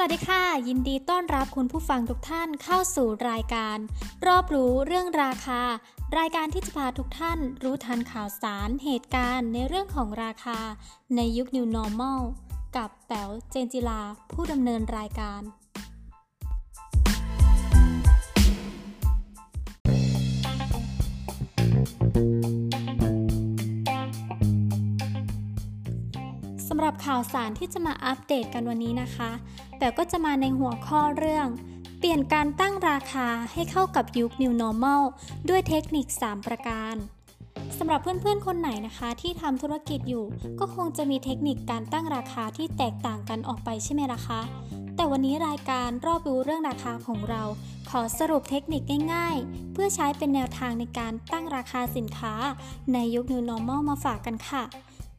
สวัสดีค่ะ ยินดีต้อนรับคุณผู้ฟังทุกท่านเข้าสู่รายการ รอบรู้เรื่องราคา รายการที่จะพาทุกท่านรู้ทันข่าวสารเหตุการณ์ในเรื่องของราคา ในยุค New Normal กับแป๋วเจนจิลาผู้ดำเนินรายการำหรับข่าวสารที่จะมาอัปเดตกันวันนี้นะคะ แต่ก็จะมาในหัวข้อเรื่อง เปลี่ยนการตั้งราคาให้เข้ากับยุค New Normal ด้วยเทคนิค 3 ประการสำหรับเพื่อนๆ คนไหนนะคะที่ทำธุรกิจอยู่ ก็คงจะมีเทคนิคการตั้งราคาที่แตกต่างกันออกไปใช่ไหมล่ะคะ แต่วันนี้รายการรอบรู้เรื่องราคาของเรา ขอสรุปเทคนิคง่ายๆ เพื่อใช้เป็นแนวทางในการตั้งราคาสินค้า ในยุค New Normal มาฝากกันค่ะ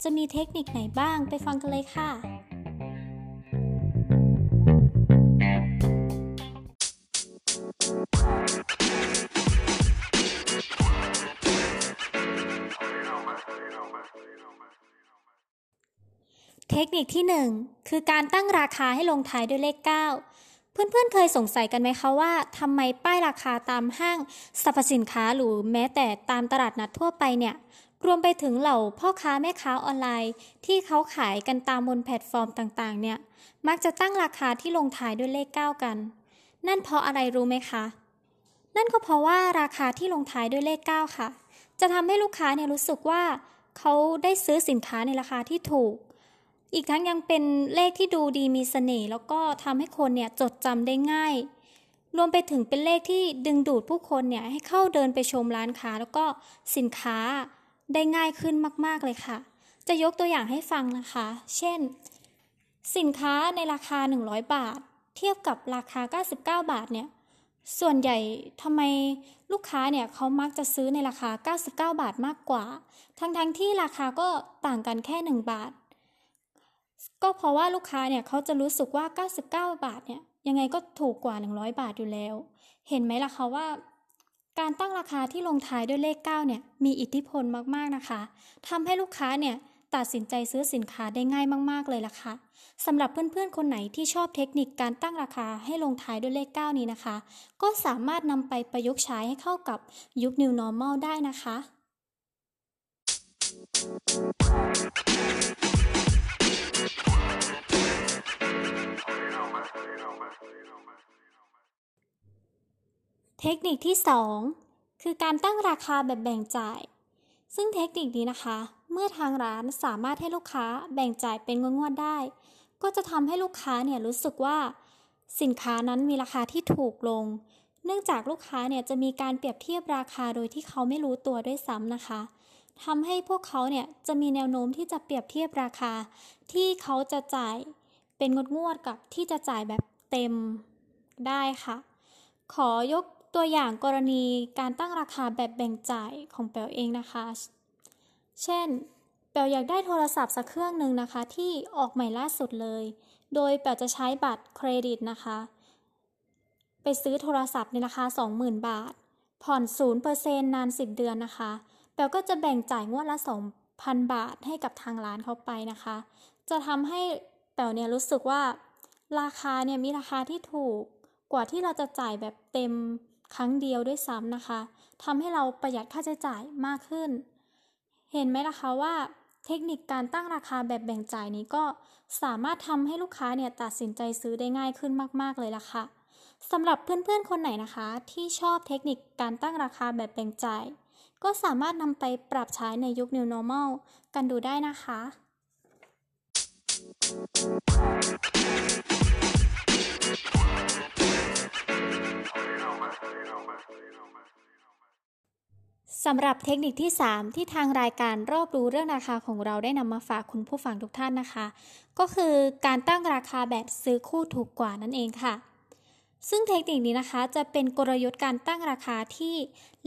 จะมีเทคนิคไหนบ้างไปฟังกันเลยค่ะ เทคนิคที่ 1 คือการตั้งราคาให้ลงท้ายด้วยเลข 9 เพื่อนๆเคยสงสัยกันไหมคะว่าทำไมป้ายราคาตามห้างสรรพสินค้าหรือแม้แต่ตามตลาดนัดทั่วไปเนี่ย รวมไปถึงเหล่าพ่อค้าแม่ค้าออนไลน์ ที่เขาขายกันตามบนแพลตฟอร์มต่างๆ เนี่ย มักจะตั้งราคาที่ลงท้ายด้วยเลข 9 กัน นั่นเพราะอะไรรู้ไหมคะ นั่นก็เพราะว่าราคาที่ลงท้ายด้วยเลข 9 ค่ะ จะทำให้ลูกค้าเนี่ยรู้สึกว่าเขาได้ซื้อสินค้าในราคาที่ถูก อีกทั้งยังเป็นเลขที่ดูดีมีเสน่ห์แล้วก็ทำให้คนเนี่ยจดจำได้ง่ายรวมไปถึงเป็นเลขที่ดึงดูดผู้คนเนี่ยให้เข้าเดินไปชมร้านค้าแล้วก็สินค้า ได้ง่ายขึ้นมาก ๆ เลยค่ะ จะยกตัวอย่างให้ฟังนะคะ เช่น สินค้าในราคา 100 บาท เทียบกับราคา 99 บาทเนี่ย ส่วนใหญ่ทำไมลูกค้าเนี่ยเขามักจะซื้อในราคา 99 บาทมากกว่า ทั้งๆทที่ราคาก็ต่างกันแค่ 1 บาท ก็เพราะว่าลูกค้าเนี่ยเขาจะรู้สึกว่า 99 บาทเนี่ยยังไงก็ถูกกว่า 100 บาทอยู่แล้ว เห็นไหมล่ะคะว่า การตั้งราคาที่ลงท้ายด้วยเลข 9 เนี่ยมีอิทธิพลมากๆนะคะทำให้ลูกค้าเนี่ยตัดสินใจซื้อสินค้าได้ง่ายมาก ๆ เลยล่ะค่ะสำหรับเพื่อนๆ คนไหนที่ชอบเทคนิคการตั้งราคาให้ลงท้ายด้วยเลข 9 นี้นะคะ ก็สามารถนำไปประยุกต์ใช้ให้เข้ากับยุค New Normal ได้นะคะ เทคนิคที่ 2 คือการตั้งราคาแบบแบ่งจ่าย ซึ่งเทคนิคนี้นะคะ เมื่อทางร้านสามารถให้ลูกค้าแบ่งจ่ายเป็นงวดๆได้ ก็จะทำให้ลูกค้าเนี่ยรู้สึกว่า สินค้านั้นมีราคาที่ถูกลง เนื่องจากลูกค้าเนี่ยจะมีการเปรียบเทียบราคาโดยที่เขาไม่รู้ตัวด้วยซ้ำนะคะทำให้พวกเขาเนี่ยจะมีแนวโน้มที่จะเปรียบเทียบราคา ที่เขาจะจ่ายเป็นงวดๆกับที่จะจ่ายแบบเต็มได้ค่ะ ขอยก ตัวอย่างกรณีการตั้งราคาแบบแบ่งจ่ายของแปลเองนะคะ เช่น แปลอยากได้โทรศัพท์สักเครื่องหนึ่งนะคะที่ออกใหม่ล่าสุดเลย โดยแปลจะใช้บัตรเครดิตนะคะ ไปซื้อโทรศัพท์ในราคา 20,000 บาท ผ่อน0%นาน 10 เดือนนะคะ แปลก็จะแบ่งจ่ายงวดละ 2,000 บาทให้กับทางร้านเขาไปนะคะ จะทำให้แปลเนี่ยรู้สึกว่า ราคาเนี่ยมีราคาที่ถูกกว่าที่เราจะจ่ายแบบเต็ม ครั้งเดียวด้วยซ้ำนะคะทำให้เราประหยัดค่าใช้จ่ายมากขึ้น เห็นไหมล่ะคะว่าเทคนิคการตั้งราคาแบบแบ่งจ่ายนี้ก็สามารถทำให้ลูกค้าเนี่ยตัดสินใจซื้อได้ง่ายขึ้นมาก ๆ เลยล่ะค่ะสำหรับเพื่อนๆ คนไหนนะคะ ที่ชอบเทคนิคการตั้งราคาแบบแบ่งจ่าย ก็สามารถนำไปปรับใช้ในยุค New Normal กันดูได้นะคะ สำหรับเทคนิคที่ 3 ที่ทางรายการรอบรู้เรื่องราคาของเราได้นำมาฝากคุณผู้ฟังทุกท่านนะคะ ก็คือการตั้งราคาแบบซื้อคู่ถูกกว่านั่นเองค่ะ ซึ่งเทคนิคนี้นะคะจะเป็นกลยุทธ์การตั้งราคาที่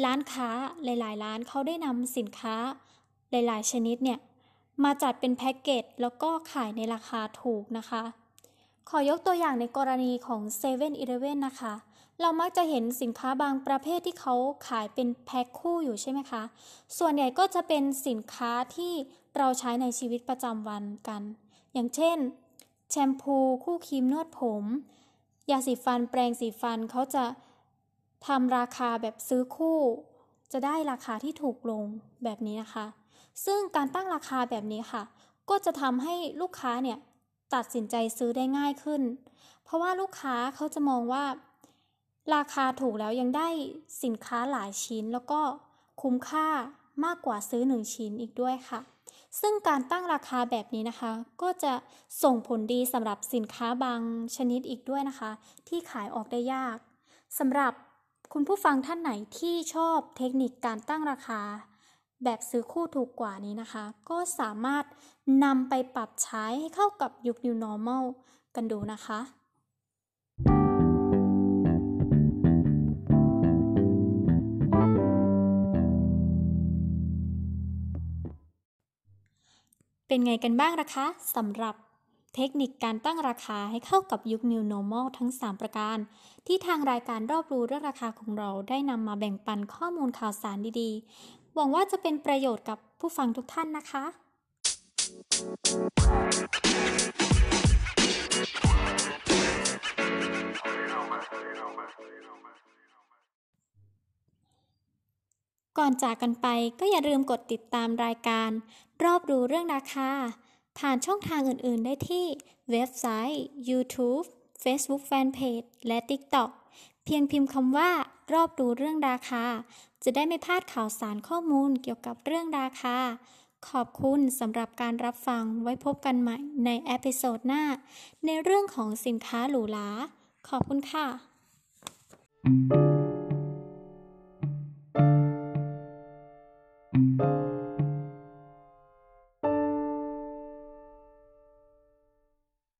ร้านค้าหลายๆ ร้านเขาได้นำสินค้า หลายๆ ชนิดเนี่ยมาจัดเป็นแพ็กเกจแล้วก็ขายในราคาถูกนะคะ ขอยกตัวอย่างในกรณีของ7 e เ e ่ e อนะคะ เรามักจะเห็นสินค้าบางประเภทที่เขาขายเป็นแพ็คคู่อยู่ใช่ไหมคะ ส่วนใหญ่ก็จะเป็นสินค้าที่เราใช้ในชีวิตประจำวันกัน อย่างเช่น แชมพูคู่ครีมนวดผม ยาสีฟันแปรงสีฟันเขาจะทำราคาแบบซื้อคู่ จะได้ราคาที่ถูกลงแบบนี้นะคะ ซึ่งการตั้งราคาแบบนี้ค่ะ ก็จะทำให้ลูกค้าเนี่ยตัดสินใจซื้อได้ง่ายขึ้น เพราะว่าลูกค้าเขาจะมองว่า ราคาถูกแล้วยังได้สินค้าหลายชิ้น แล้วก็คุ้มค่ามากกว่าซื้อหนึ่งชิ้นอีกด้วยค่ะ ซึ่งการตั้งราคาแบบนี้นะคะ ก็จะส่งผลดีสำหรับสินค้าบางชนิดอีกด้วยนะคะ ที่ขายออกได้ยากสำหรับคุณผู้ฟังท่านไหนที่ชอบเทคนิคการตั้งราคา แบบซื้อคู่ถูกกว่านี้นะคะ ก็สามารถนำไปปรับใช้ให้เข้ากับยุค New Normal กันดูนะคะ เป็นไงกันบ้างนะคะสำหรับเทคนิคการตั้งราคาให้เข้ากับยุค New Normal ทั้ง 3 ประการ ที่ทางรายการรอบรู้เรื่องราคาของเราได้นำมาแบ่งปันข้อมูลข่าวสารดีๆ หวังว่าจะเป็นประโยชน์กับผู้ฟังทุกท่านนะคะ ก่อนจากกันไปก็อย่าลืมกดติดตามรายการ รอบรู้เรื่องราคา ผ่านช่องทางอื่นๆได้ที่เว็บไซต์ YouTube Facebook Fanpage และ TikTok เพียงพิมพ์คำว่า รอบรู้เรื่องราคา จะได้ไม่พลาดข่าวสารข้อมูลเกี่ยวกับเรื่องราคา ขอบคุณสำหรับการรับฟังไว้พบกันใหม่ใน episode หน้า ในเรื่องของสินค้าหรูหราขอบคุณค่ะ